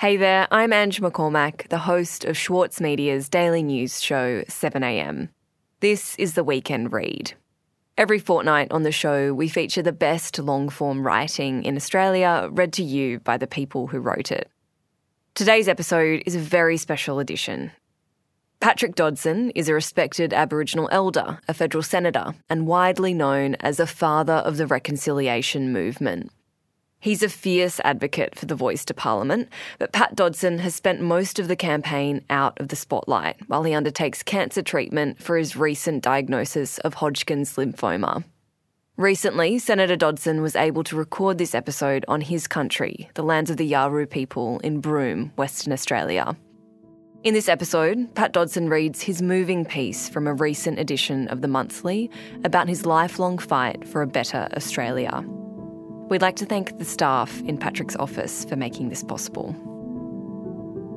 Hey there, I'm Ange McCormack, the host of Schwartz Media's daily news show 7am. This is the weekend read. Every fortnight on the show, we feature the best long form writing in Australia read to you by the people who wrote it. Today's episode is a very special edition. Patrick Dodson is a respected Aboriginal elder, a federal senator, and widely known as a father of the reconciliation movement. He's a fierce advocate for the voice to Parliament, but Pat Dodson has spent most of the campaign out of the spotlight while he undertakes cancer treatment for his recent diagnosis of Hodgkin's lymphoma. Recently, Senator Dodson was able to record this episode on his country, the lands of the Yawuru people in Broome, Western Australia. In this episode, Pat Dodson reads his moving piece from a recent edition of The Monthly about his lifelong fight for a better Australia. We'd like to thank the staff in Patrick's office for making this possible.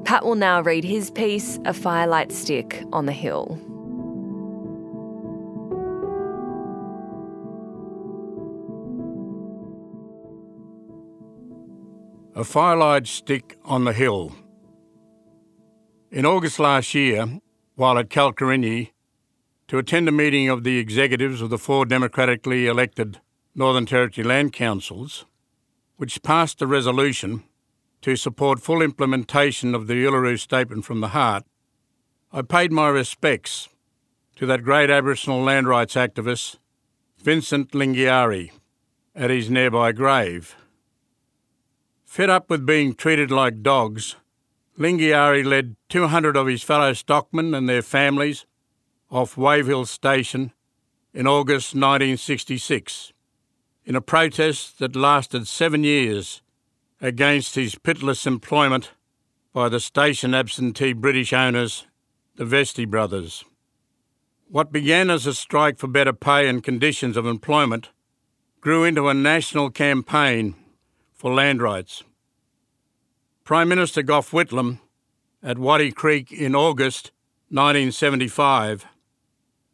Pat will now read his piece, A Firelight Stick on the Hill. A Firelight Stick on the Hill. In August last year, while at Kalkarindji, to attend a meeting of the executives of the four democratically elected Northern Territory Land Councils, which passed a resolution to support full implementation of the Uluru Statement from the Heart, I paid my respects to that great Aboriginal land rights activist, Vincent Lingiari, at his nearby grave. Fed up with being treated like dogs, Lingiari led 200 of his fellow stockmen and their families off Wave Hill Station in August 1966 in a protest that lasted seven years against his pitiless employment by the station absentee British owners, the Vestey brothers. What began as a strike for better pay and conditions of employment grew into a national campaign for land rights. Prime Minister Gough Whitlam at Wattie Creek in August 1975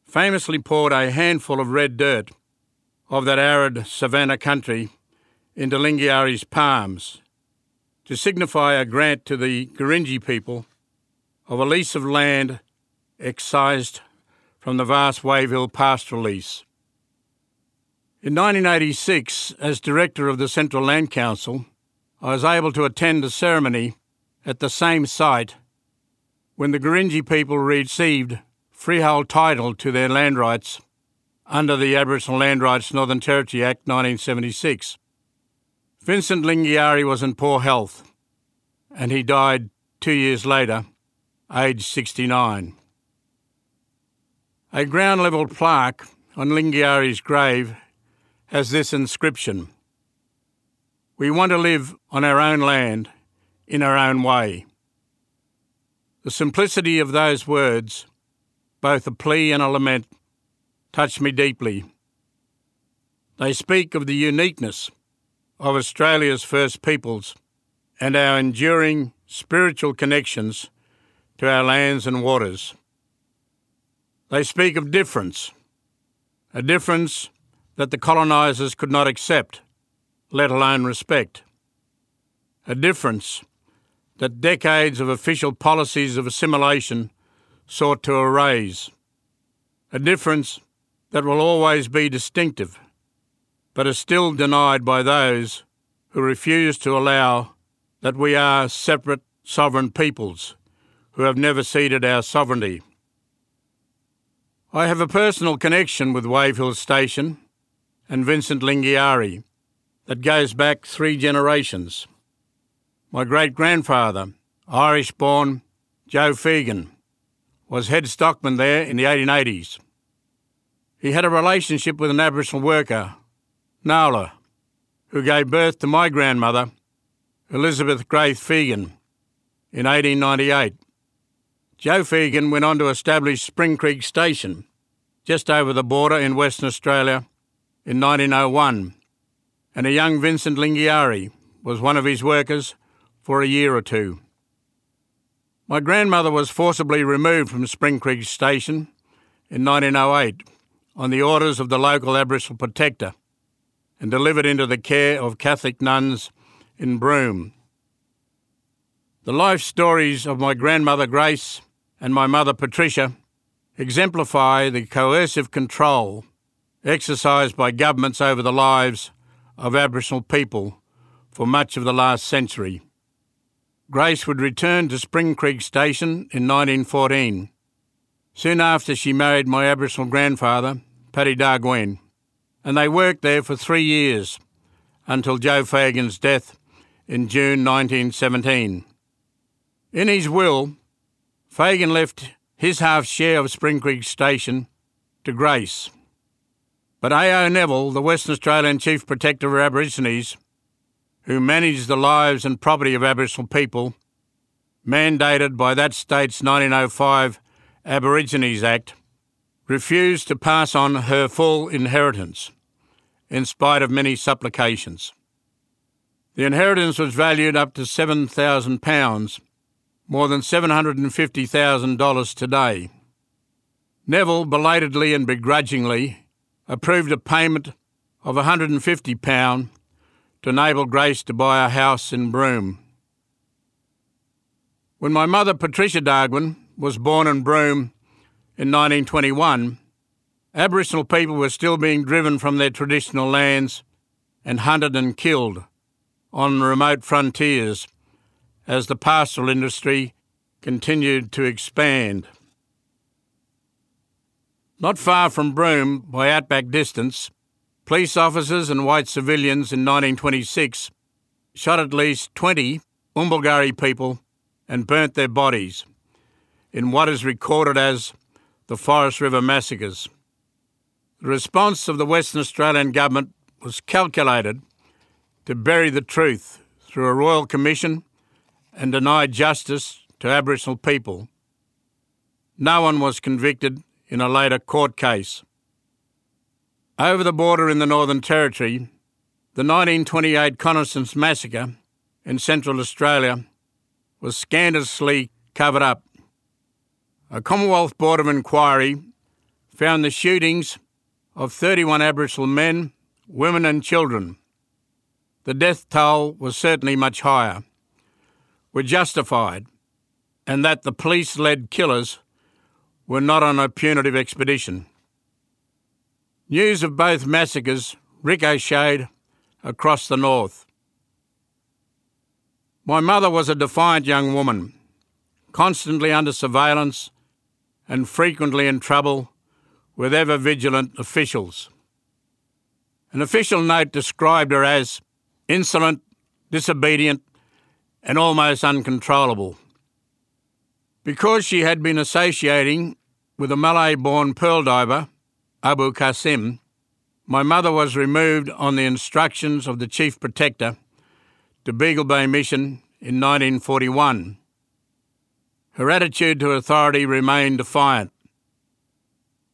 famously poured a handful of red dirt of that arid savannah country into Lingiari's palms to signify a grant to the Gurindji people of a lease of land excised from the vast Wave pastoral lease. In 1986, as director of the Central Land Council, I was able to attend a ceremony at the same site when the Gurindji people received freehold title to their land rights under the Aboriginal Land Rights Northern Territory Act 1976. Vincent Lingiari was in poor health and he died two years later, aged 69. A ground level plaque on Lingiari's grave has this inscription We want to live on our own land in our own way. The simplicity of those words, both a plea and a lament, touch me deeply. They speak of the uniqueness of Australia's First Peoples and our enduring spiritual connections to our lands and waters. They speak of difference, a difference that the colonisers could not accept, let alone respect. A difference that decades of official policies of assimilation sought to erase. A difference that will always be distinctive, but is still denied by those who refuse to allow that we are separate sovereign peoples who have never ceded our sovereignty. I have a personal connection with Wave Hill Station and Vincent Lingiari that goes back three generations. My great grandfather, Irish born Joe Fegan, was head stockman there in the 1880s. He had a relationship with an Aboriginal worker, Nala, who gave birth to my grandmother, Elizabeth Grace Fegan, in 1898. Joe Fegan went on to establish Spring Creek Station, just over the border in Western Australia, in 1901, and a young Vincent Lingiari was one of his workers for a year or two. My grandmother was forcibly removed from Spring Creek Station in 1908 on the orders of the local Aboriginal protector and delivered into the care of Catholic nuns in Broome. The life stories of my grandmother Grace and my mother Patricia exemplify the coercive control exercised by governments over the lives of Aboriginal people for much of the last century. Grace would return to Spring Creek Station in 1914, soon after she married my Aboriginal grandfather, Paddy Djiagween, and they worked there for three years until Joe Fagan's death in June 1917. In his will, Fagan left his half share of Spring Creek Station to Grace. But A.O. Neville, the Western Australian Chief Protector of Aborigines, who managed the lives and property of Aboriginal people, mandated by that state's 1905 Aborigines Act, refused to pass on her full inheritance, in spite of many supplications. The inheritance was valued up to £7,000, more than $750,000 today. Neville belatedly and begrudgingly approved a payment of £150 to enable Grace to buy a house in Broome. When my mother, Patricia Djiagween, was born in Broome in 1921, Aboriginal people were still being driven from their traditional lands and hunted and killed on remote frontiers as the pastoral industry continued to expand. Not far from Broome, by outback distance, Police officers and white civilians in 1926 shot at least 20 Umbulgari people and burnt their bodies in what is recorded as the Forrest River Massacres. The response of the Western Australian Government was calculated to bury the truth through a royal commission and deny justice to Aboriginal people. No one was convicted in a later court case. Over the border in the Northern Territory, the 1928 Coniston Massacre in Central Australia was scandalously covered up. A Commonwealth Board of Inquiry found the shootings of 31 Aboriginal men, women, and children. The death toll was certainly much higher. Were justified, and that the police led killers were not on a punitive expedition. News of both massacres ricocheted across the north. My mother was a defiant young woman, constantly under surveillance and frequently in trouble with ever vigilant officials. An official note described her as insolent, disobedient, and almost uncontrollable. Because she had been associating with a Malay born pearl diver Abu Qasim, my mother was removed on the instructions of the Chief Protector to Beagle Bay Mission in 1941. Her attitude to authority remained defiant.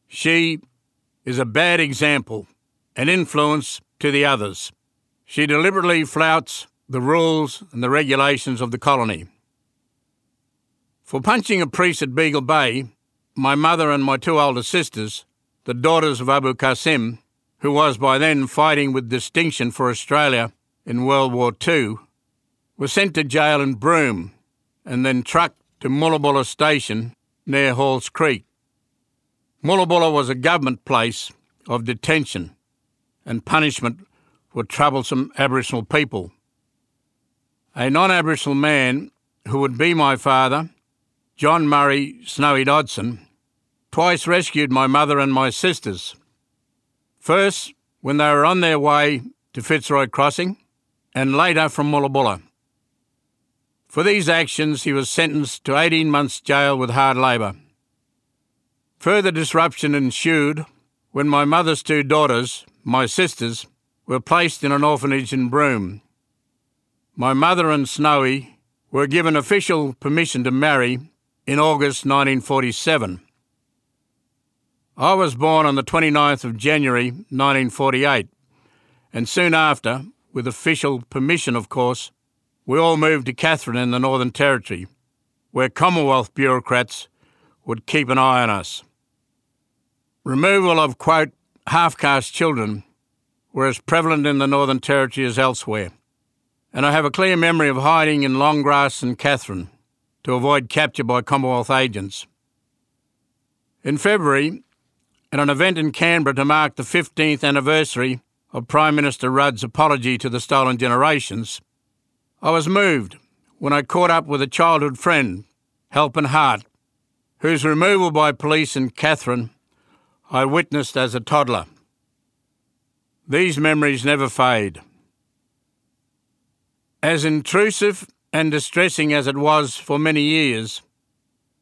She is a bad example and influence to the others. She deliberately flouts the rules and the regulations of the colony. For punching a priest at Beagle Bay, my mother and my two older sisters the daughters of Abu Qasim, who was by then fighting with distinction for Australia in World War II, were sent to jail in Broome and then trucked to Moola Bulla Station near Halls Creek. Moola Bulla was a government place of detention and punishment for troublesome Aboriginal people. A non Aboriginal man who would be my father, John Murray Snowy Dodson, twice rescued my mother and my sisters. First, when they were on their way to Fitzroy Crossing, and later from Moola Bulla. For these actions, he was sentenced to 18 months' jail with hard labour. Further disruption ensued when my mother's two daughters, my sisters, were placed in an orphanage in Broome. My mother and Snowy were given official permission to marry in August 1947. I was born on the 29th of January 1948, and soon after, with official permission of course, we all moved to Katherine in the Northern Territory, where Commonwealth bureaucrats would keep an eye on us. Removal of, quote, half caste children were as prevalent in the Northern Territory as elsewhere, and I have a clear memory of hiding in long grass and Katherine to avoid capture by Commonwealth agents. In February, at an event in Canberra to mark the 15th anniversary of Prime Minister Rudd's apology to the stolen generations, I was moved when I caught up with a childhood friend, Help and Hart, whose removal by police in Katherine I witnessed as a toddler. These memories never fade. As intrusive and distressing as it was for many years,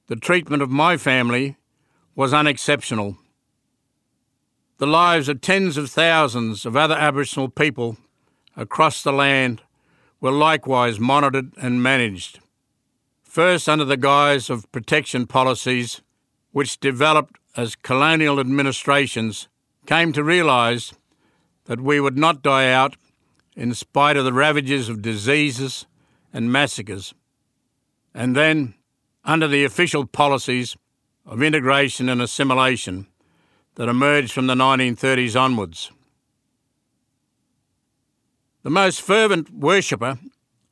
the treatment of my family was unexceptional. The lives of tens of thousands of other Aboriginal people across the land were likewise monitored and managed, first under the guise of protection policies which developed as colonial administrations came to realise that we would not die out in spite of the ravages of diseases and massacres, and then under the official policies of integration and assimilation that emerged from the 1930s onwards. The most fervent worshipper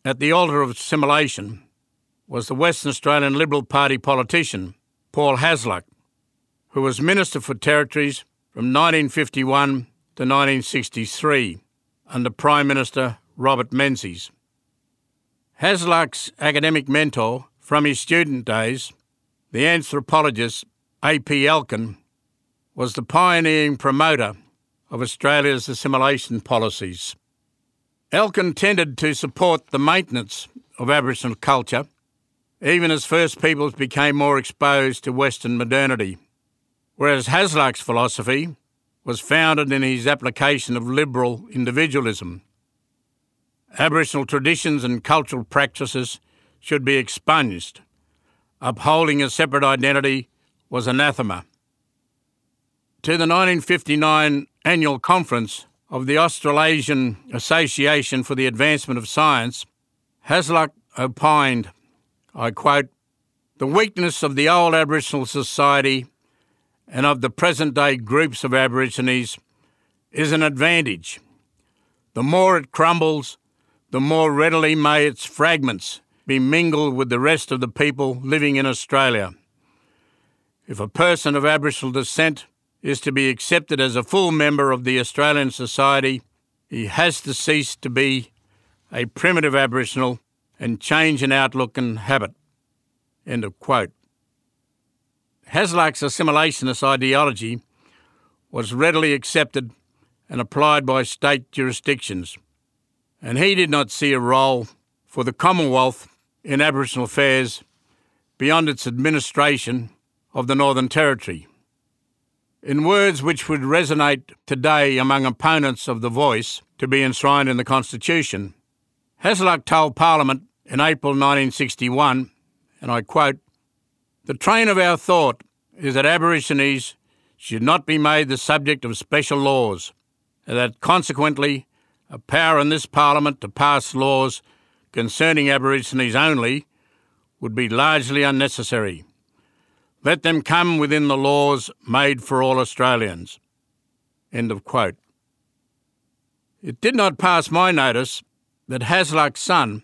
at the altar of assimilation was the Western Australian Liberal Party politician Paul Hasluck, who was Minister for Territories from 1951 to 1963 under Prime Minister Robert Menzies. Hasluck's academic mentor from his student days, the anthropologist A.P. Elkin, was the pioneering promoter of Australia's assimilation policies. Elkin tended to support the maintenance of Aboriginal culture, even as First Peoples became more exposed to Western modernity, whereas Hasluck's philosophy was founded in his application of liberal individualism. Aboriginal traditions and cultural practices should be expunged. Upholding a separate identity was anathema. To the 1959 annual conference of the Australasian Association for the Advancement of Science, Hasluck opined, I quote, the weakness of the old Aboriginal society and of the present day groups of Aborigines is an advantage. The more it crumbles, the more readily may its fragments be mingled with the rest of the people living in Australia. If a person of Aboriginal descent is to be accepted as a full member of the Australian society, he has to cease to be a primitive Aboriginal and change in outlook and habit. End of quote. Hasluck's assimilationist ideology was readily accepted and applied by state jurisdictions, and he did not see a role for the Commonwealth in Aboriginal affairs beyond its administration of the Northern Territory. In words which would resonate today among opponents of the voice to be enshrined in the Constitution, Hasluck told Parliament in April 1961, and I quote, The train of our thought is that Aborigines should not be made the subject of special laws, and that consequently a power in this Parliament to pass laws concerning Aborigines only would be largely unnecessary. Let them come within the laws made for all Australians. End of quote. It did not pass my notice that Hasluck's son,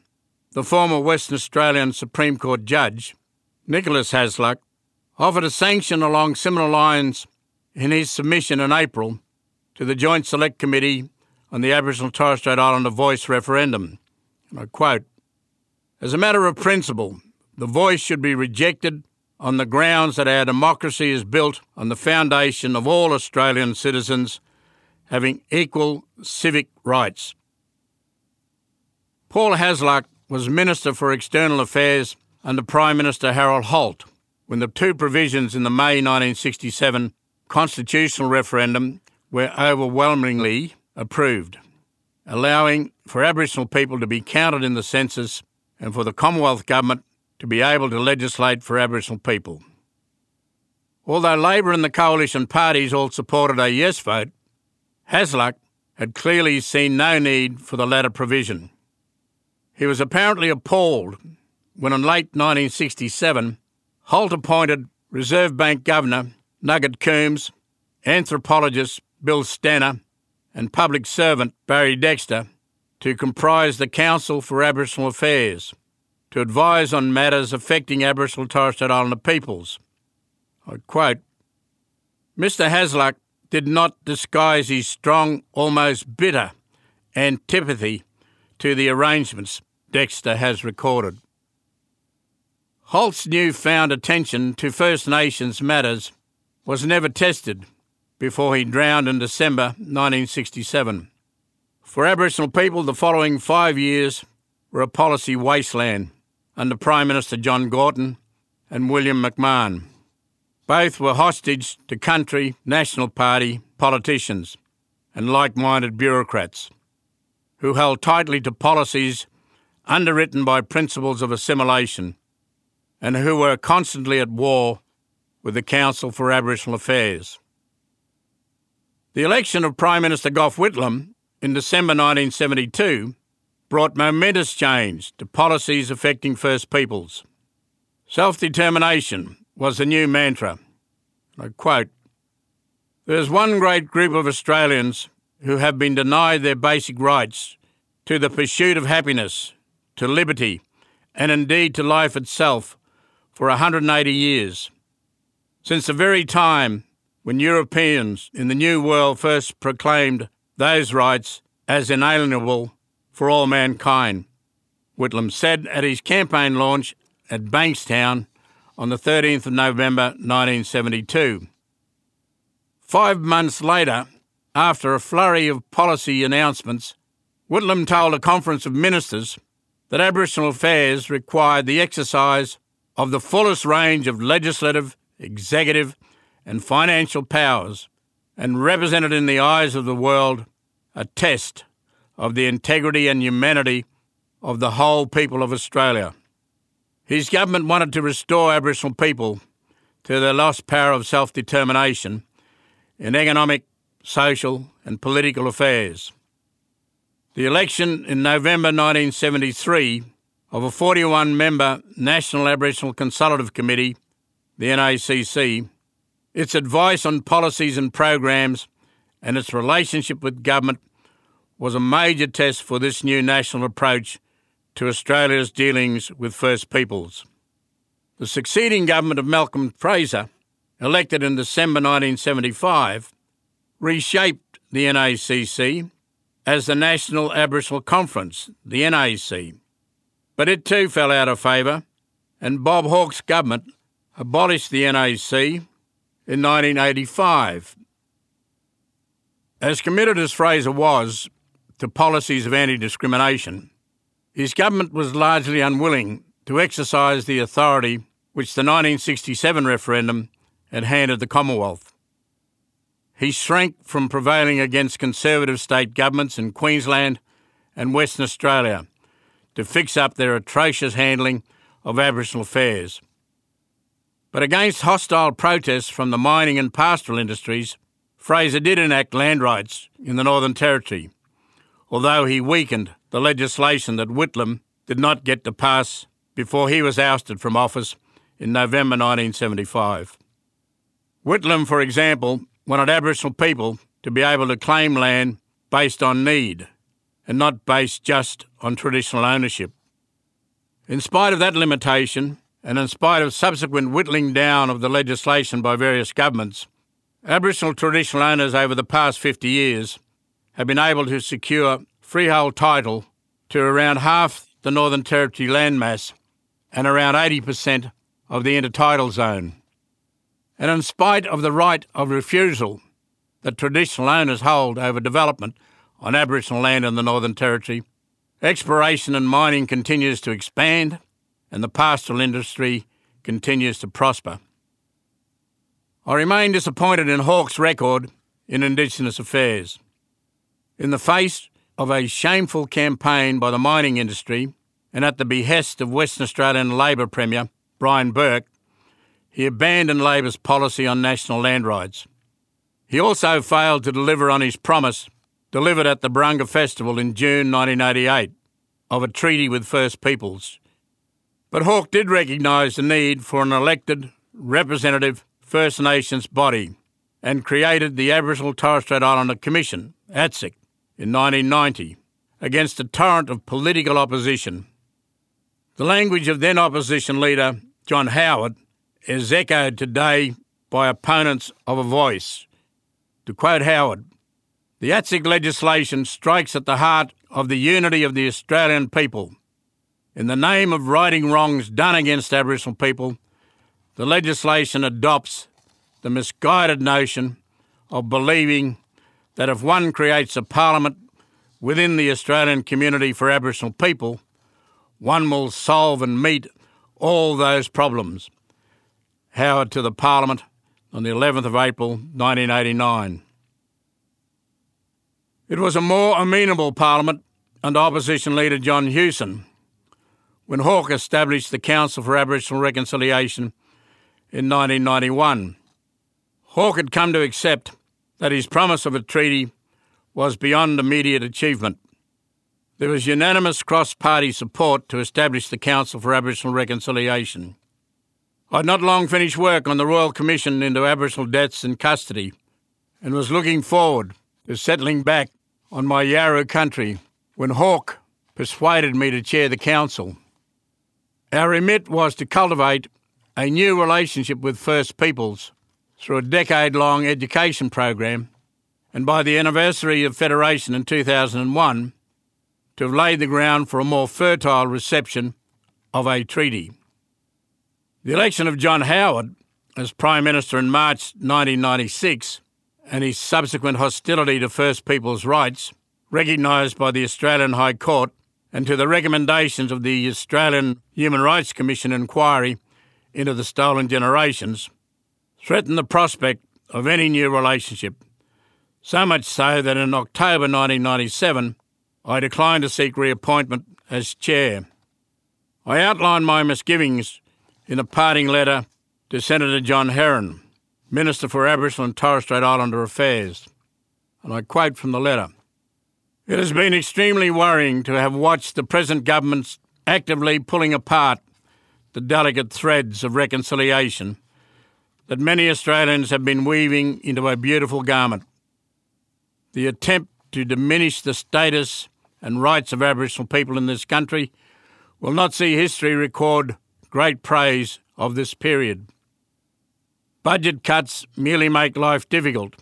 the former Western Australian Supreme Court judge, Nicholas Hasluck, offered a sanction along similar lines in his submission in April to the Joint Select Committee on the Aboriginal Torres Strait Islander Voice referendum. And I quote As a matter of principle, the voice should be rejected on the grounds that our democracy is built on the foundation of all Australian citizens having equal civic rights. Paul Hasluck was Minister for External Affairs under Prime Minister Harold Holt when the two provisions in the May 1967 constitutional referendum were overwhelmingly approved, allowing for Aboriginal people to be counted in the census and for the Commonwealth Government to be able to legislate for Aboriginal people. Although Labor and the coalition parties all supported a yes vote, Hasluck had clearly seen no need for the latter provision. He was apparently appalled when in late 1967 Holt appointed Reserve Bank Governor Nugget Coombs, anthropologist Bill Stanner, and public servant Barry Dexter to comprise the Council for Aboriginal Affairs, to advise on matters affecting Aboriginal and Torres Strait Islander peoples. I quote Mr. Hasluck did not disguise his strong, almost bitter antipathy to the arrangements, Dexter has recorded. Holt's newfound attention to First Nations matters was never tested before he drowned in December 1967. For Aboriginal people, the following five years were a policy wasteland under Prime Minister John Gorton and William McMahon. Both were hostage to country, National Party politicians and like minded bureaucrats who held tightly to policies underwritten by principles of assimilation and who were constantly at war with the Council for Aboriginal Affairs. The election of Prime Minister Gough Whitlam in December 1972 brought momentous change to policies affecting First Peoples. Self determination was the new mantra. I quote There's one great group of Australians who have been denied their basic rights to the pursuit of happiness, to liberty, and indeed to life itself for 180 years. Since the very time when Europeans in the New World first proclaimed those rights as inalienable for all mankind, Whitlam said at his campaign launch at Bankstown on the 13th of November 1972. Five months later, after a flurry of policy announcements, Whitlam told a conference of ministers that Aboriginal affairs required the exercise of the fullest range of legislative, executive, and financial powers and represented in the eyes of the world a test of the integrity and humanity of the whole people of Australia. His government wanted to restore Aboriginal people to their lost power of self determination in economic, social, and political affairs. The election in November 1973 of a 41 member National Aboriginal Consultative Committee, the NACC, its advice on policies and programs, and its relationship with government was a major test for this new national approach to Australia's dealings with First Peoples. The succeeding government of Malcolm Fraser, elected in December 1975, reshaped the NACC as the National Aboriginal Conference, the NAC. But it too fell out of favour, and Bob Hawke's government abolished the NAC in 1985. As committed as Fraser was to policies of anti discrimination, his government was largely unwilling to exercise the authority which the 1967 referendum had handed the Commonwealth. He shrank from prevailing against Conservative state governments in Queensland and Western Australia to fix up their atrocious handling of Aboriginal affairs. But against hostile protests from the mining and pastoral industries, Fraser did enact land rights in the Northern Territory, although he weakened the legislation that Whitlam did not get to pass before he was ousted from office in November 1975. Whitlam, for example, wanted Aboriginal people to be able to claim land based on need and not based just on traditional ownership. In spite of that limitation, and in spite of subsequent whittling down of the legislation by various governments, Aboriginal traditional owners over the past 50 years have been able to secure freehold title to around half the Northern Territory landmass and around 80% of the intertidal zone. And in spite of the right of refusal that traditional owners hold over development on Aboriginal land in the Northern Territory, exploration and mining continues to expand and the pastoral industry continues to prosper. I remain disappointed in Hawke's record in Indigenous affairs. In the face of a shameful campaign by the mining industry and at the behest of Western Australian Labor Premier Brian Burke, he abandoned Labor's policy on national land rights. He also failed to deliver on his promise, delivered at the Barunga Festival in June 1988, of a treaty with First Peoples but Hawke did recognise the need for an elected, representative First Nations body and created the Aboriginal Torres Strait Islander Commission, ATSIC, in 1990, against a torrent of political opposition. The language of then opposition leader John Howard is echoed today by opponents of a voice. To quote Howard, the ATSIC legislation strikes at the heart of the unity of the Australian people. In the name of righting wrongs done against Aboriginal people, the legislation adopts the misguided notion of believing that if one creates a parliament within the Australian community for Aboriginal people, one will solve and meet all those problems. Howard to the Parliament on the 11th of April 1989. It was a more amenable Parliament under opposition leader John Hewson when Hawke established the Council for Aboriginal Reconciliation in 1991. Hawke had come to accept that his promise of a treaty was beyond immediate achievement. There was unanimous cross party support to establish the Council for Aboriginal Reconciliation. I'd not long finished work on the Royal Commission into Aboriginal Deaths in Custody and was looking forward to settling back on my Yawuru country when Hawke persuaded me to chair the council. Our remit was to cultivate a new relationship with First Peoples through a decade long education program, and by the anniversary of Federation in 2001, to have laid the ground for a more fertile reception of a treaty. The election of John Howard as Prime Minister in March 1996 and his subsequent hostility to First Peoples' rights, recognised by the Australian High Court, and to the recommendations of the Australian Human Rights Commission inquiry into the stolen generations, threatened the prospect of any new relationship. So much so that in October 1997, I declined to seek reappointment as chair. I outlined my misgivings in a parting letter to Senator John Herron, Minister for Aboriginal and Torres Strait Islander Affairs. And I quote from the letter It has been extremely worrying to have watched the present governments actively pulling apart the delicate threads of reconciliation that many Australians have been weaving into a beautiful garment. The attempt to diminish the status and rights of Aboriginal people in this country will not see history record great praise of this period. Budget cuts merely make life difficult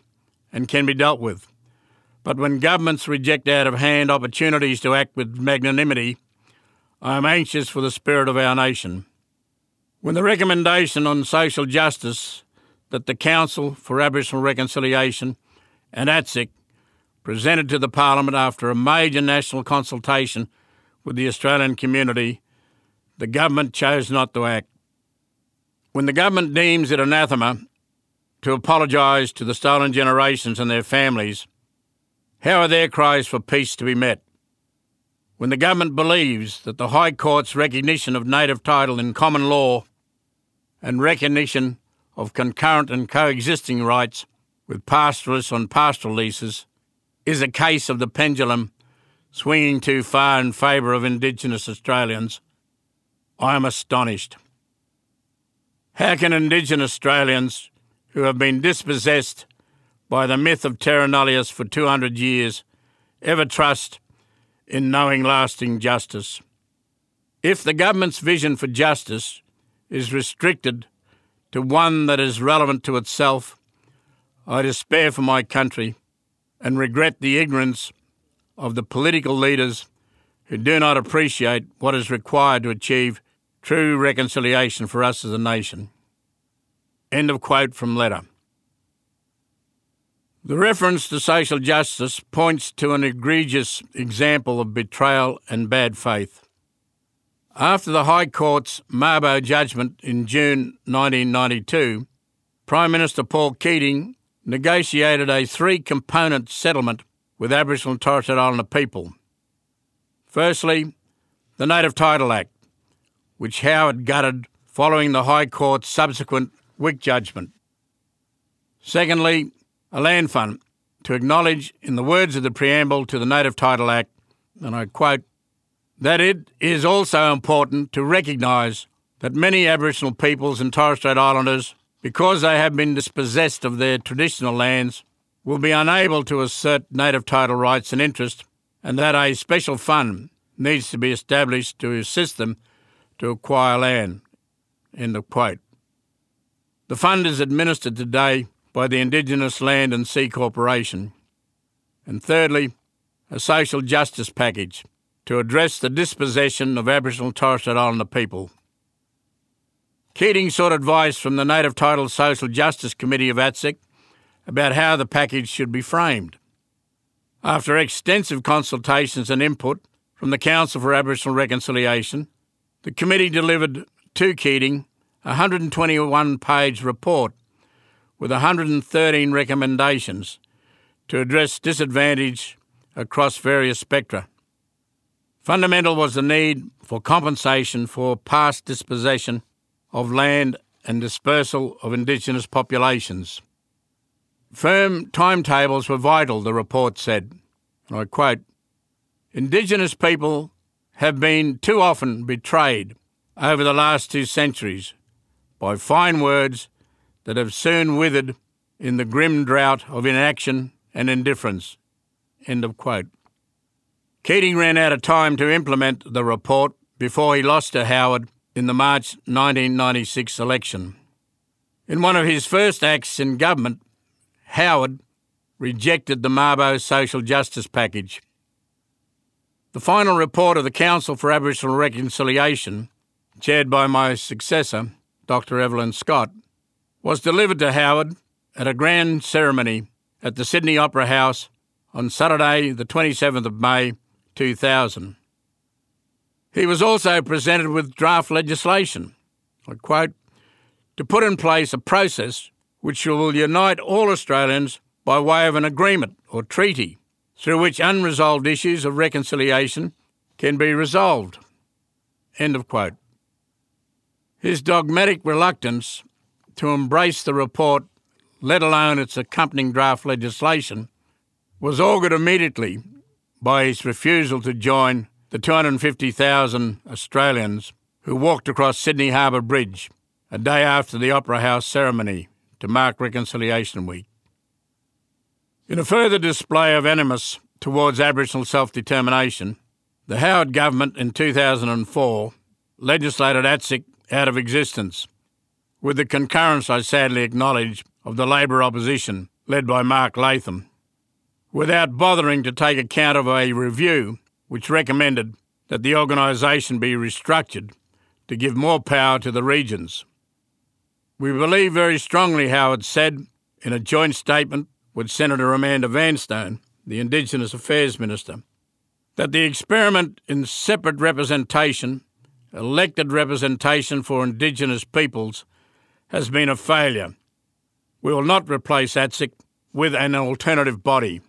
and can be dealt with. But when governments reject out of hand opportunities to act with magnanimity, I am anxious for the spirit of our nation. When the recommendation on social justice that the Council for Aboriginal Reconciliation and ATSIC presented to the Parliament after a major national consultation with the Australian community, the government chose not to act. When the government deems it anathema to apologise to the stolen generations and their families, how are their cries for peace to be met? When the government believes that the High Court's recognition of native title in common law and recognition of concurrent and coexisting rights with pastoralists on pastoral leases is a case of the pendulum swinging too far in favour of Indigenous Australians, I am astonished. How can Indigenous Australians who have been dispossessed by the myth of terra nullius for 200 years ever trust in knowing lasting justice? If the government's vision for justice is restricted to one that is relevant to itself, I despair for my country and regret the ignorance of the political leaders who do not appreciate what is required to achieve true reconciliation for us as a nation. End of quote from letter. The reference to social justice points to an egregious example of betrayal and bad faith. After the High Court's Mabo judgment in June 1992, Prime Minister Paul Keating negotiated a three component settlement with Aboriginal and Torres Strait Islander people. Firstly, the Native Title Act, which Howard gutted following the High Court's subsequent Wik judgment. Secondly, a land fund to acknowledge, in the words of the preamble to the Native Title Act, and I quote, that it is also important to recognise that many Aboriginal peoples and Torres Strait Islanders because they have been dispossessed of their traditional lands, will be unable to assert native title rights and interest and that a special fund needs to be established to assist them to acquire land. End of quote. The fund is administered today by the Indigenous Land and Sea Corporation. And thirdly, a social justice package to address the dispossession of Aboriginal Torres Strait Islander people. Keating sought advice from the Native Title Social Justice Committee of ATSIC about how the package should be framed. After extensive consultations and input from the Council for Aboriginal Reconciliation, the committee delivered to Keating a 121 page report with 113 recommendations to address disadvantage across various spectra. Fundamental was the need for compensation for past dispossession of land and dispersal of Indigenous populations. Firm timetables were vital, the report said. And I quote Indigenous people have been too often betrayed over the last two centuries by fine words that have soon withered in the grim drought of inaction and indifference. End of quote. Keating ran out of time to implement the report before he lost to Howard in the March 1996 election. In one of his first acts in government, Howard rejected the Mabo social justice package. The final report of the Council for Aboriginal Reconciliation, chaired by my successor, Dr. Evelyn Scott, was delivered to Howard at a grand ceremony at the Sydney Opera House on Saturday, the 27th of May 2000. He was also presented with draft legislation, I quote, to put in place a process which will unite all Australians by way of an agreement or treaty through which unresolved issues of reconciliation can be resolved. End of quote. His dogmatic reluctance to embrace the report, let alone its accompanying draft legislation, was augured immediately by his refusal to join the 250,000 Australians who walked across Sydney Harbour Bridge a day after the Opera House ceremony to mark Reconciliation Week. In a further display of animus towards Aboriginal self determination, the Howard government in 2004 legislated ATSIC out of existence with the concurrence, I sadly acknowledge, of the Labor opposition, led by Mark Latham, without bothering to take account of a review which recommended that the organisation be restructured to give more power to the regions. We believe very strongly, Howard said in a joint statement with Senator Amanda Vanstone, the Indigenous Affairs Minister, that the experiment in separate representation, elected representation for Indigenous peoples, has been a failure. We will not replace ATSIC with an alternative body.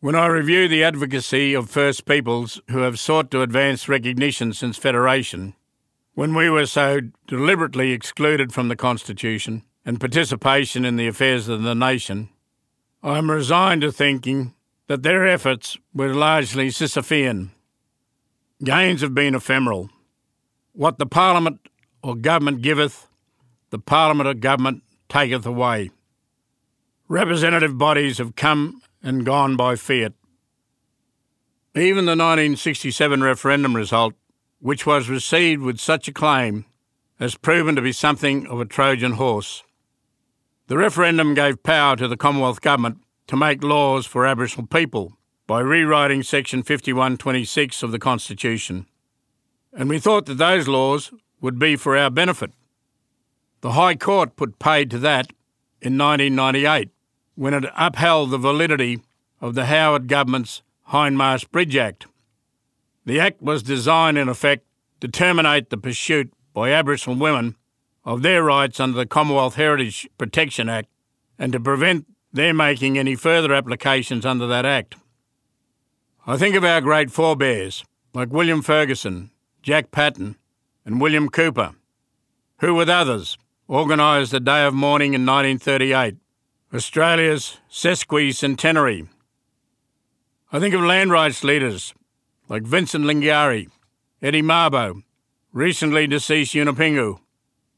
When I review the advocacy of First Peoples who have sought to advance recognition since Federation, when we were so deliberately excluded from the Constitution and participation in the affairs of the nation, I am resigned to thinking that their efforts were largely Sisyphean. Gains have been ephemeral. What the Parliament or government giveth, the Parliament or government taketh away. Representative bodies have come and gone by fiat. Even the 1967 referendum result, which was received with such acclaim, has proven to be something of a Trojan horse. The referendum gave power to the Commonwealth Government to make laws for Aboriginal people by rewriting Section 5126 of the Constitution. And we thought that those laws would be for our benefit. The High Court put paid to that in 1998 when it upheld the validity of the Howard government's Hindmarsh Bridge Act. The Act was designed, in effect, to terminate the pursuit by Aboriginal women of their rights under the Commonwealth Heritage Protection Act and to prevent their making any further applications under that Act. I think of our great forebears, like William Ferguson, Jack Patten, and William Cooper, who, with others, organised the Day of Mourning in 1938, Australia's sesquicentenary. I think of land rights leaders like Vincent Lingiari, Eddie Mabo, recently deceased Yunupingu,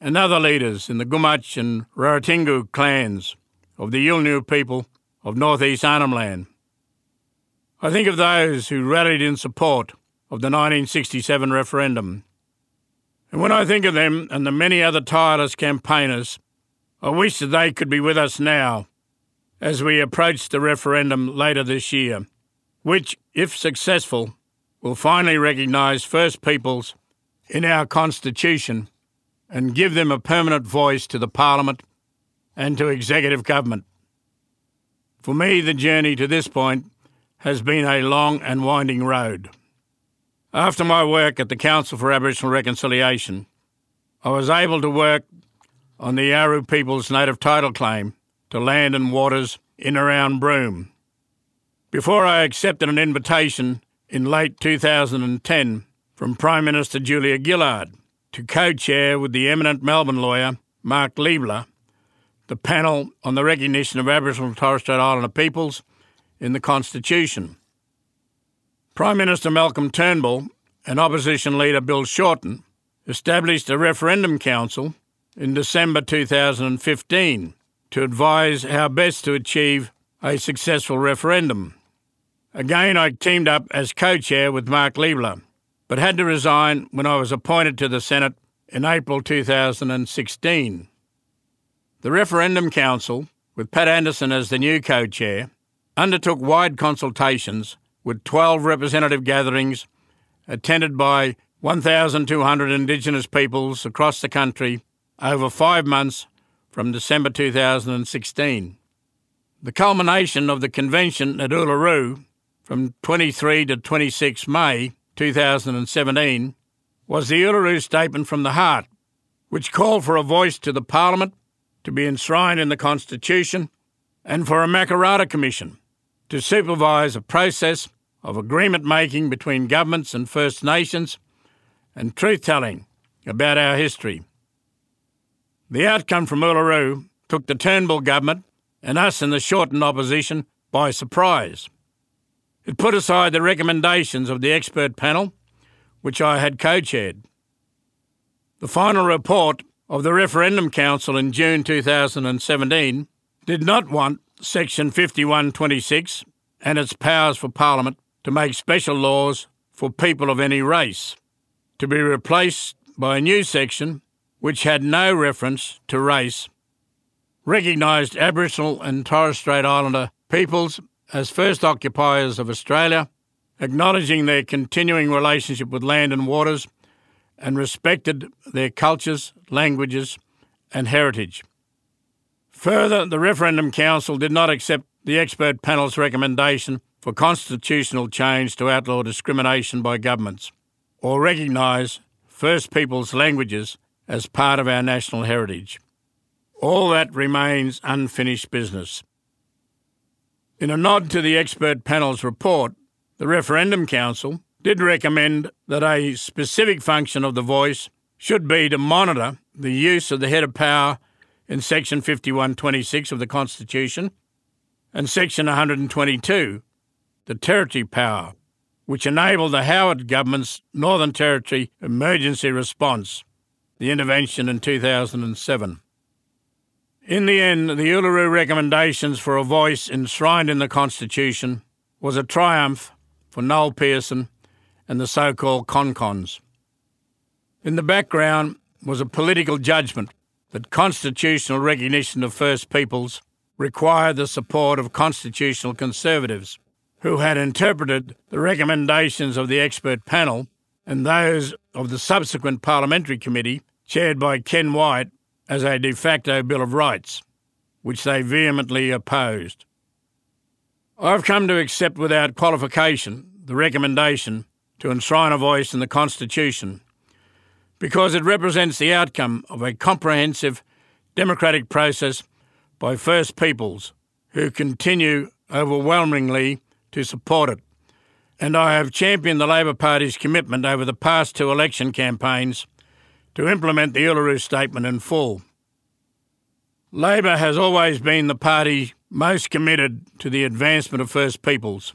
and other leaders in the Gumatj and Rirratjingu clans of the Yolngu people of northeast Arnhem Land. I think of those who rallied in support of the 1967 referendum. And when I think of them and the many other tireless campaigners, I wish that they could be with us now as we approach the referendum later this year, which, if successful, will finally recognise First Peoples in our Constitution and give them a permanent voice to the Parliament and to executive government. For me, the journey to this point has been a long and winding road. After my work at the Council for Aboriginal Reconciliation, I was able to work on the Yawuru people's native title claim to land and waters in around Broome. Before I accepted an invitation in late 2010 from Prime Minister Julia Gillard to co chair with the eminent Melbourne lawyer Mark Leibler the panel on the recognition of Aboriginal and Torres Strait Islander peoples in the Constitution. Prime Minister Malcolm Turnbull and opposition leader Bill Shorten established a referendum council in December 2015 to advise how best to achieve a successful referendum. Again, I teamed up as co chair with Mark Leibler, but had to resign when I was appointed to the Senate in April 2016. The Referendum Council, with Pat Anderson as the new co chair, undertook wide consultations with 12 representative gatherings attended by 1,200 Indigenous peoples across the country over five months from December 2016. The culmination of the convention at Uluru from 23 to 26 May 2017 was the Uluru Statement from the Heart, which called for a voice to the Parliament to be enshrined in the Constitution, and for a Makarrata Commission to supervise a process of agreement making between governments and First Nations and truth telling about our history. The outcome from Uluru took the Turnbull government and us in the Shorten opposition by surprise. It put aside the recommendations of the expert panel, which I had co chaired. The final report of the Referendum Council in June 2017 did not want Section 5126 and its powers for Parliament to make special laws for people of any race, to be replaced by a new section which had no reference to race, recognised Aboriginal and Torres Strait Islander peoples as first occupiers of Australia, acknowledging their continuing relationship with land and waters and respected their cultures, languages, and heritage. Further, the Referendum Council did not accept the expert panel's recommendation for constitutional change to outlaw discrimination by governments or recognise First Peoples languages as part of our national heritage. All that remains unfinished business. In a nod to the expert panel's report, the Referendum Council did recommend that a specific function of the voice should be to monitor the use of the head of power in section 5126 of the Constitution and section 122, the territory power, which enabled the Howard government's Northern Territory emergency response, the intervention in 2007. In the end, the Uluru recommendations for a voice enshrined in the Constitution was a triumph for Noel Pearson and the so called ConCons. In the background was a political judgment that constitutional recognition of First Peoples required the support of constitutional conservatives who had interpreted the recommendations of the expert panel and those of the subsequent parliamentary committee chaired by Ken Wyatt, as a de facto Bill of Rights, which they vehemently opposed. I've come to accept without qualification the recommendation to enshrine a voice in the Constitution because it represents the outcome of a comprehensive democratic process by First Peoples who continue overwhelmingly to support it. And I have championed the Labor Party's commitment over the past two election campaigns to implement the Uluru Statement in full. Labor has always been the party most committed to the advancement of First Peoples.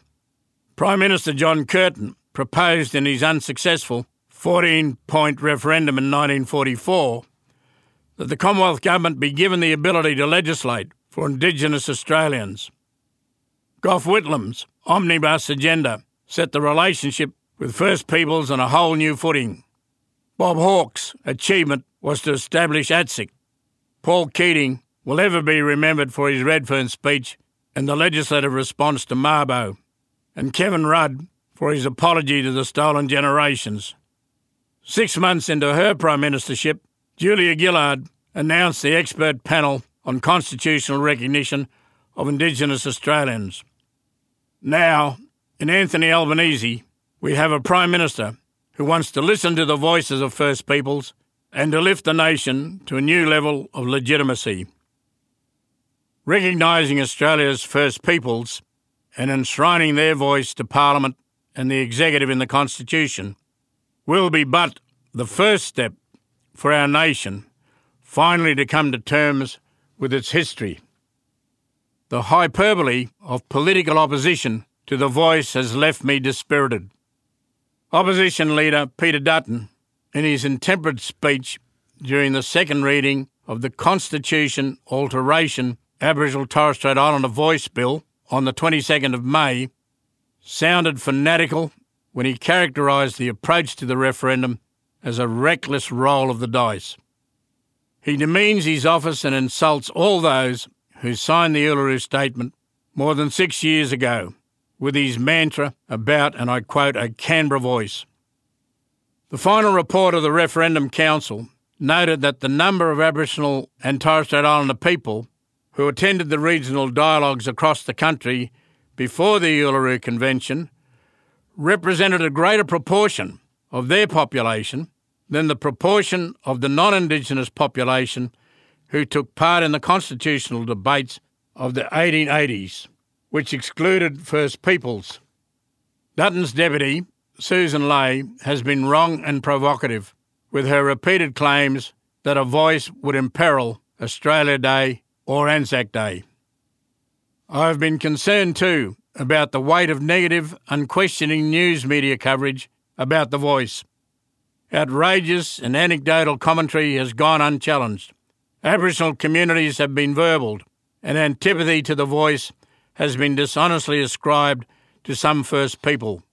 Prime Minister John Curtin proposed in his unsuccessful 14 point referendum in 1944 that the Commonwealth Government be given the ability to legislate for Indigenous Australians. Gough Whitlam's omnibus agenda set the relationship with First Peoples on a whole new footing. Bob Hawke's achievement was to establish ATSIC. Paul Keating will ever be remembered for his Redfern speech and the legislative response to Mabo, and Kevin Rudd for his apology to the stolen generations. Six months into her Prime Ministership, Julia Gillard announced the expert panel on constitutional recognition of Indigenous Australians. Now, in Anthony Albanese, we have a Prime Minister who wants to listen to the voices of First Peoples and to lift the nation to a new level of legitimacy. Recognising Australia's First Peoples and enshrining their voice to Parliament and the Executive in the Constitution will be but the first step for our nation finally to come to terms with its history. The hyperbole of political opposition to the voice has left me dispirited. Opposition leader Peter Dutton, in his intemperate speech during the second reading of the Constitution Alteration Aboriginal Torres Strait Islander Voice Bill on the 22nd of May, sounded fanatical when he characterised the approach to the referendum as a reckless roll of the dice. He demeans his office and insults all those who signed the Uluru Statement more than six years ago with his mantra about, and I quote, a Canberra voice. The final report of the Referendum Council noted that the number of Aboriginal and Torres Strait Islander people who attended the regional dialogues across the country before the Uluru Convention represented a greater proportion of their population than the proportion of the non Indigenous population who took part in the constitutional debates of the 1880s, which excluded First Peoples. Dutton's deputy, Susan Ley, has been wrong and provocative with her repeated claims that a voice would imperil Australia Day or Anzac Day. I have been concerned too about the weight of negative, unquestioning news media coverage about the voice. Outrageous and anecdotal commentary has gone unchallenged. Aboriginal communities have been verbaled, and antipathy to the voice has been dishonestly ascribed to some First People.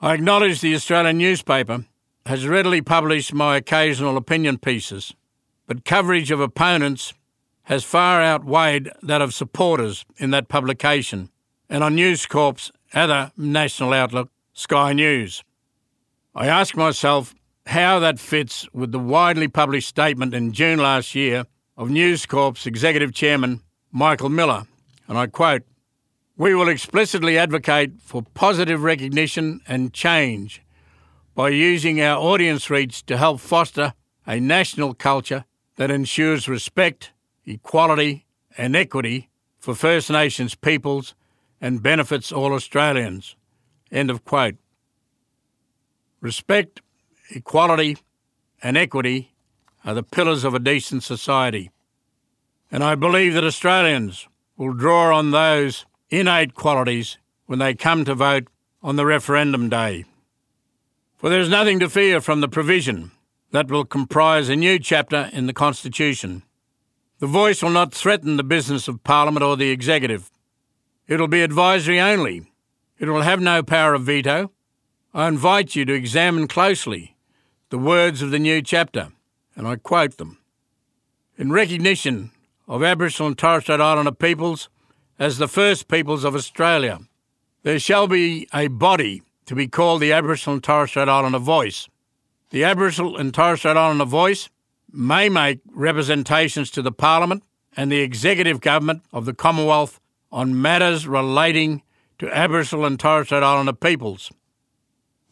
I acknowledge the Australian newspaper has readily published my occasional opinion pieces, but coverage of opponents has far outweighed that of supporters in that publication and on News Corp's other national outlet, Sky News. I ask myself how that fits with the widely published statement in June last year of News Corp's Executive Chairman, Michael Miller, and I quote, We will explicitly advocate for positive recognition and change by using our audience reach to help foster a national culture that ensures respect, equality, and equity for First Nations peoples and benefits all Australians. End of quote. Respect, equality, and equity are the pillars of a decent society. And I believe that Australians will draw on those innate qualities when they come to vote on the referendum day. For there is nothing to fear from the provision that will comprise a new chapter in the Constitution. The voice will not threaten the business of Parliament or the Executive. It'll be advisory only. It will have no power of veto. I invite you to examine closely the words of the new chapter, and I quote them. In recognition of Aboriginal and Torres Strait Islander peoples as the first peoples of Australia, there shall be a body to be called the Aboriginal and Torres Strait Islander Voice. The Aboriginal and Torres Strait Islander Voice may make representations to the Parliament and the Executive Government of the Commonwealth on matters relating to Aboriginal and Torres Strait Islander peoples.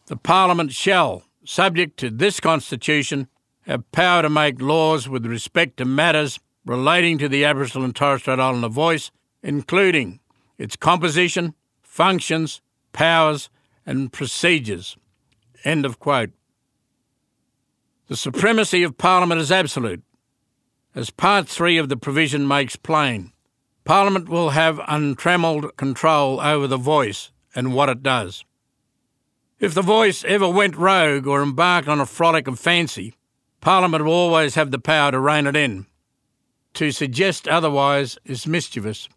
The Parliament shall, subject to this Constitution, have power to make laws with respect to matters relating to the Aboriginal and Torres Strait Islander voice, including its composition, functions, powers, and procedures. End of quote. The supremacy of Parliament is absolute, as Part 3 of the provision makes plain. Parliament will have untrammelled control over the voice and what it does. If the voice ever went rogue or embarked on a frolic of fancy, Parliament will always have the power to rein it in. To suggest otherwise is mischievous.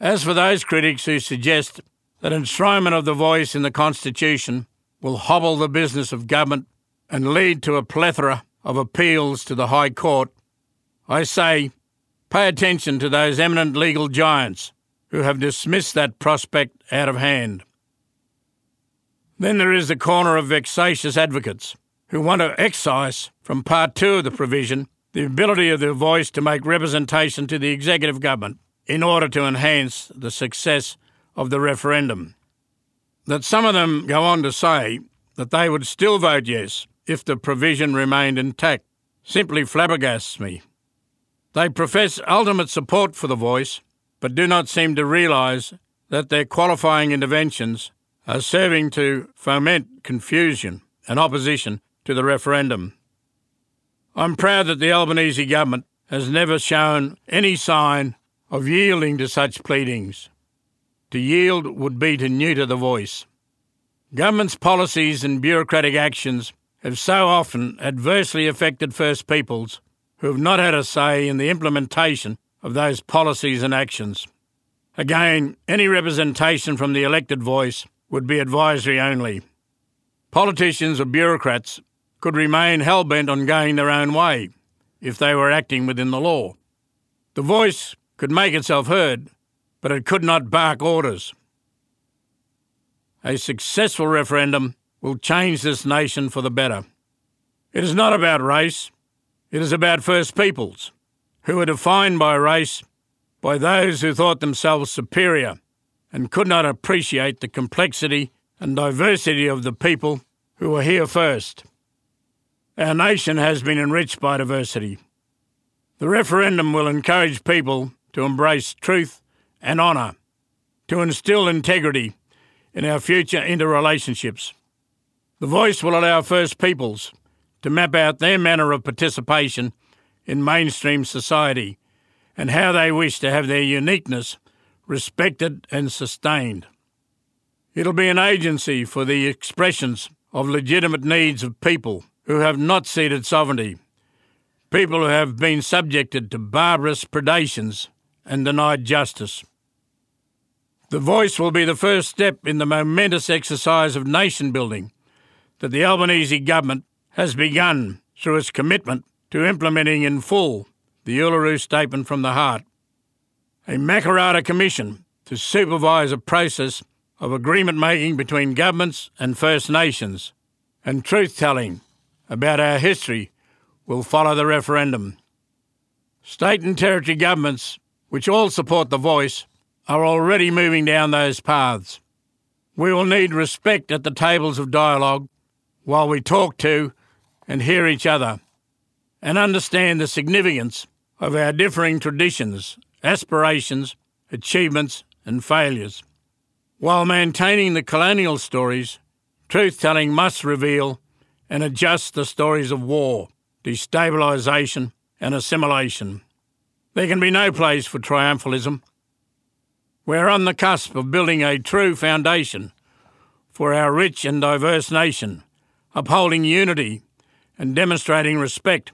As for those critics who suggest that enshrinement of the voice in the Constitution will hobble the business of government and lead to a plethora of appeals to the High Court, I say pay attention to those eminent legal giants who have dismissed that prospect out of hand. Then there is the corner of vexatious advocates who want to excise from Part 2 of the provision the ability of the voice to make representation to the executive government in order to enhance the success of the referendum. That some of them go on to say that they would still vote yes if the provision remained intact simply flabbergasts me. They profess ultimate support for the voice, but do not seem to realise that their qualifying interventions are serving to foment confusion and opposition to the referendum. I'm proud that the Albanese government has never shown any sign of yielding to such pleadings. To yield would be to neuter the voice. Government's policies and bureaucratic actions have so often adversely affected First Peoples who have not had a say in the implementation of those policies and actions. Again, any representation from the elected voice would be advisory only. Politicians or bureaucrats could remain hell bent on going their own way if they were acting within the law. The voice could make itself heard, but it could not bark orders. A successful referendum will change this nation for the better. It is not about race, it is about First Peoples, who were defined by race by those who thought themselves superior and could not appreciate the complexity and diversity of the people who were here first. Our nation has been enriched by diversity. The referendum will encourage people to embrace truth and honour, to instil integrity in our future interrelationships. The voice will allow First Peoples to map out their manner of participation in mainstream society and how they wish to have their uniqueness respected and sustained. It'll be an agency for the expressions of legitimate needs of people who have not ceded sovereignty, people who have been subjected to barbarous predations and denied justice. The voice will be the first step in the momentous exercise of nation building that the Albanese government has begun through its commitment to implementing in full the Uluru Statement from the Heart, a Makarrata Commission to supervise a process of agreement making between governments and First Nations, and truth telling about our history will follow the referendum. State and territory governments, which all support the voice, are already moving down those paths. We will need respect at the tables of dialogue while we talk to and hear each other and understand the significance of our differing traditions, aspirations, achievements, and failures. While maintaining the colonial stories, truth telling must reveal and adjust the stories of war, destabilisation, and assimilation. There can be no place for triumphalism. We're on the cusp of building a true foundation for our rich and diverse nation, upholding unity and demonstrating respect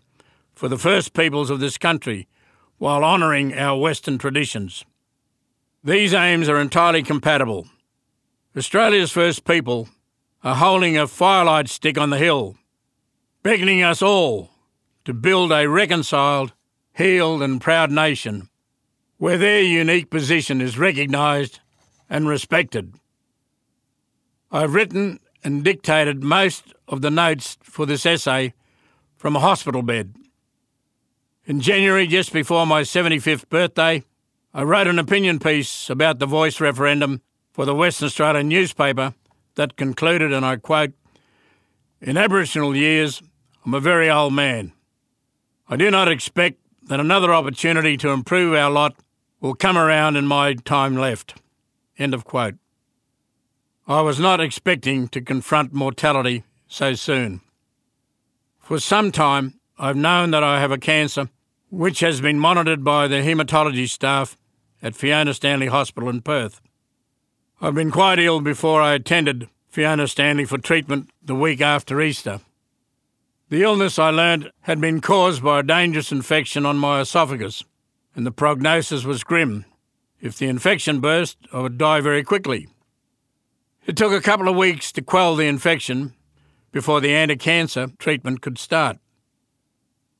for the First Peoples of this country while honouring our Western traditions. These aims are entirely compatible. Australia's First People are holding a firelight stick on the hill, beckoning us all to build a reconciled, healed, and proud nation where their unique position is recognised and respected. I've written and dictated most of the notes for this essay from a hospital bed. In January, just before my 75th birthday, I wrote an opinion piece about the voice referendum for the Western Australian newspaper that concluded, and I quote, In Aboriginal years, I'm a very old man. I do not expect that another opportunity to improve our lot will come around in my time left. End of quote. I was not expecting to confront mortality so soon. For some time, I've known that I have a cancer which has been monitored by the haematology staff at Fiona Stanley Hospital in Perth. I've been quite ill before I attended Fiona Stanley for treatment the week after Easter. The illness I learned had been caused by a dangerous infection on my esophagus, and the prognosis was grim. If the infection burst, I would die very quickly. It took a couple of weeks to quell the infection before the anti cancer treatment could start.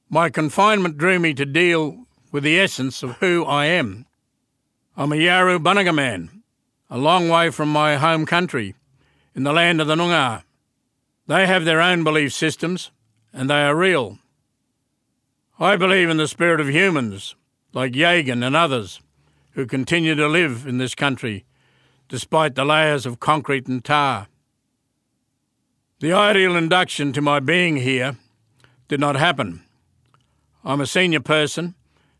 My confinement drew me to deal with the essence of who I am. I'm a Bunurga man, a long way from my home country, in the land of the Noongar. They have their own belief systems, and they are real. I believe in the spirit of humans, like Yagan and others, who continue to live in this country despite the layers of concrete and tar. The ideal induction to my being here did not happen. I'm a senior person,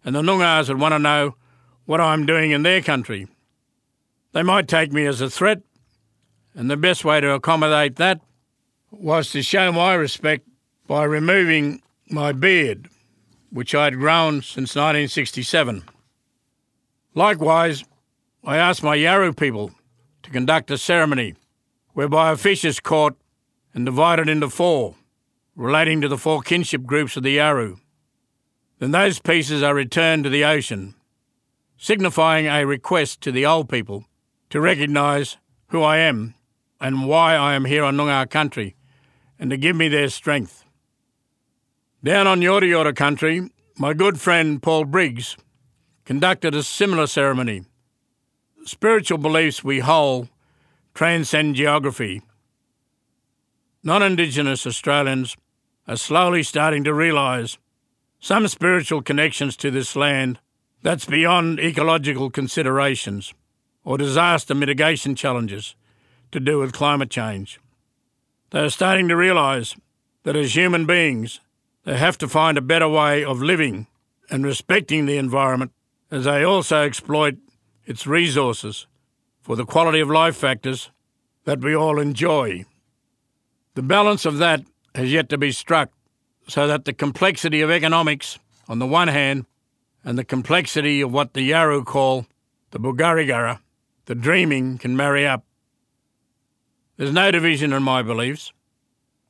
and the Noongars would want to know what I'm doing in their country. They might take me as a threat, and the best way to accommodate that was to show my respect by removing my beard, which I had grown since 1967. Likewise, I asked my Yawuru people to conduct a ceremony whereby a fish is caught and divided into four, relating to the four kinship groups of the Yawuru. Then those pieces are returned to the ocean, signifying a request to the old people to recognise who I am and why I am here on Noongar country, and to give me their strength. Down on Yorta Yorta country, my good friend Paul Briggs conducted a similar ceremony. Spiritual beliefs we hold transcend geography. Non Indigenous Australians are slowly starting to realise some spiritual connections to this land that's beyond ecological considerations or disaster mitigation challenges to do with climate change. They are starting to realise that as human beings, they have to find a better way of living and respecting the environment as they also exploit its resources for the quality of life factors that we all enjoy. The balance of that has yet to be struck so that the complexity of economics on the one hand and the complexity of what the Yawuru call the Bugarrigarra, the dreaming, can marry up. There's no division in my beliefs.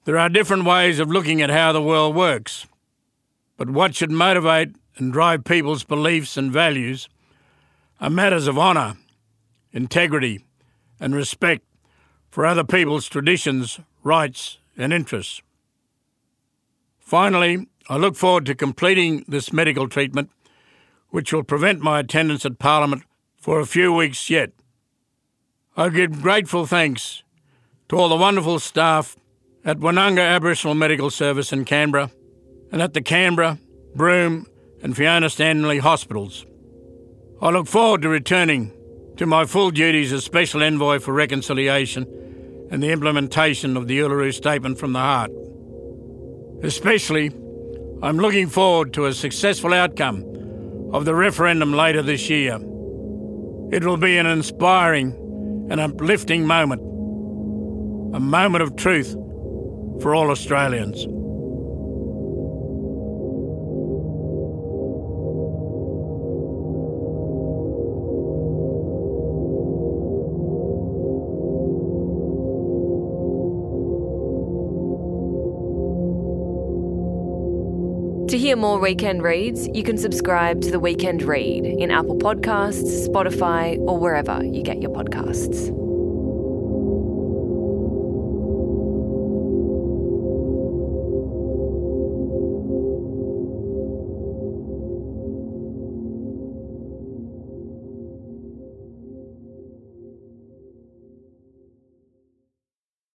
There are different ways of looking at how the world works. But what should motivate and drive people's beliefs and values are matters of honour, integrity, and respect for other people's traditions, rights, and interests. Finally, I look forward to completing this medical treatment, which will prevent my attendance at Parliament for a few weeks yet. I give grateful thanks to all the wonderful staff at Winnunga Aboriginal Medical Service in Canberra and at the Canberra, Broome, and Fiona Stanley hospitals. I look forward to returning to my full duties as Special Envoy for Reconciliation and the implementation of the Uluru Statement from the Heart. Especially, I'm looking forward to a successful outcome of the referendum later this year. It will be an inspiring and uplifting moment, a moment of truth for all Australians. To hear more weekend reads, you can subscribe to the Weekend Read in Apple Podcasts, Spotify, or wherever you get your podcasts.